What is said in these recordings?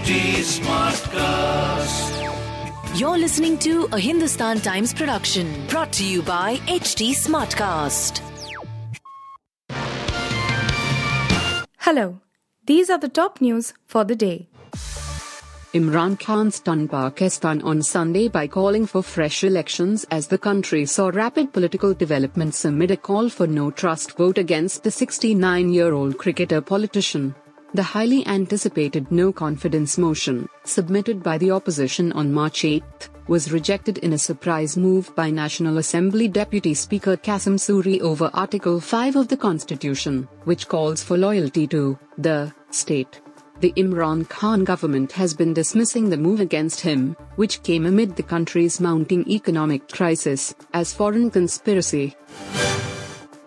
HT Smartcast. You're listening to a Hindustan Times production brought to you by HT Smartcast. Hello, these are the top news for the day. Imran Khan stunned Pakistan on Sunday by calling for fresh elections as the country saw rapid political developments amid a call for no trust vote against the 69 year old cricketer politician. The highly anticipated no confidence motion, submitted by the opposition on March 8, was rejected in a surprise move by National Assembly Deputy Speaker Qasim Suri over Article 5 of the Constitution, which calls for loyalty to the state. The Imran Khan government has been dismissing the move against him, which came amid the country's mounting economic crisis, as foreign conspiracy.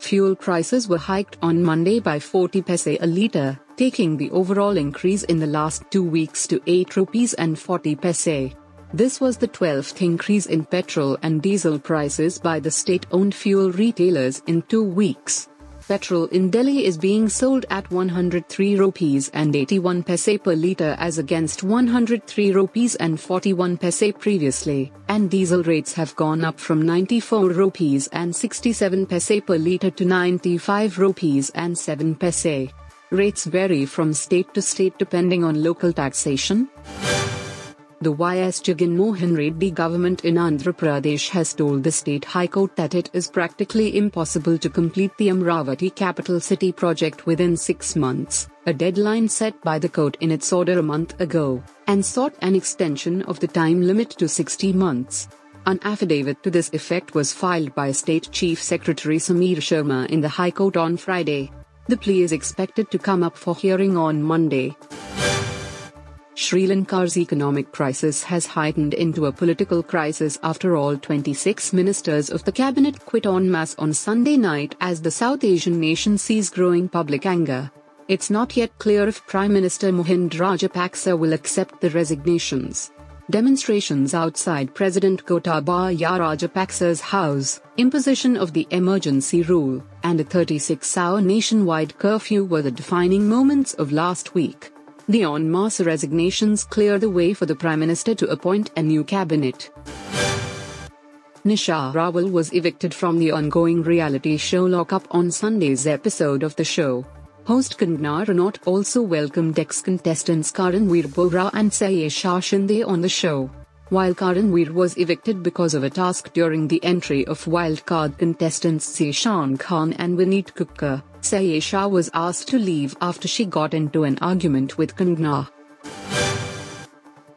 Fuel prices were hiked on Monday by 40 paise a litre, taking the overall increase in the last two weeks to 8 rupees and 40 paise. This was the 12th increase in petrol and diesel prices by the state owned fuel retailers in two weeks. Petrol in Delhi is being sold at 103 rupees and 81 paise per litre as against 103 rupees and 41 paise previously, and diesel rates have gone up from 94 rupees and 67 paise per litre to 95 rupees and 7 paise. Rates vary from state to state depending on local taxation. The YS Mohan Reddy government in Andhra Pradesh has told the state high court that it is practically impossible to complete the Amaravati capital city project within six months, a deadline set by the court in its order a month ago, and sought an extension of the time limit to 60 months. An affidavit to this effect was filed by State Chief Secretary Sameer Sharma in the High Court on Friday. The plea is expected to come up for hearing on Monday. Sri Lanka's economic crisis has heightened into a political crisis after all 26 ministers of the cabinet quit en masse on Sunday night as the South Asian nation sees growing public anger. It's not yet clear if Prime Minister Mahinda Rajapaksa will accept the resignations. Demonstrations outside President Gotabaya Rajapaksa's house, imposition of the emergency rule, and a 36 hour nationwide curfew were the defining moments of last week. The en masse resignations clear the way for the Prime Minister to appoint a new cabinet. Nisha Rawal was evicted from the ongoing reality show Lock Upp on Sunday's episode of the show. Host Kangana Ranaut also welcomed ex-contestants Karanvir Bohra and Saisha Shinde on the show. While Karanvir was evicted because of a task during the entry of wildcard contestants Zeeshan Khan and Vinit Kakkar, Saisha was asked to leave after she got into an argument with Kangana.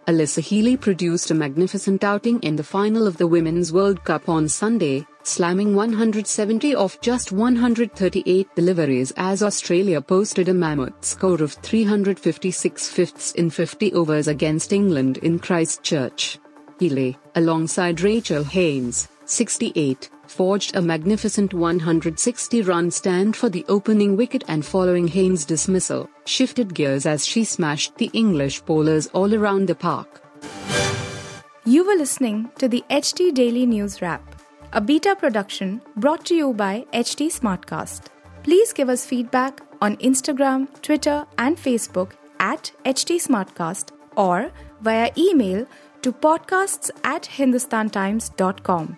Alyssa Healy produced a magnificent outing in the final of the Women's World Cup on Sunday, slamming 170 off just 138 deliveries as Australia posted a mammoth score of 356 fifths in 50 overs against England in Christchurch. Healy, alongside Rachel Haynes, 68, forged a magnificent 160 run stand for the opening wicket and following Haynes' dismissal, shifted gears as she smashed the English bowlers all around the park. You were listening to the HT Daily News Wrap, a beta production brought to you by HT Smartcast. Please give us feedback on Instagram, Twitter, and Facebook at HT Smartcast or via email to podcasts at hindustantimes.com.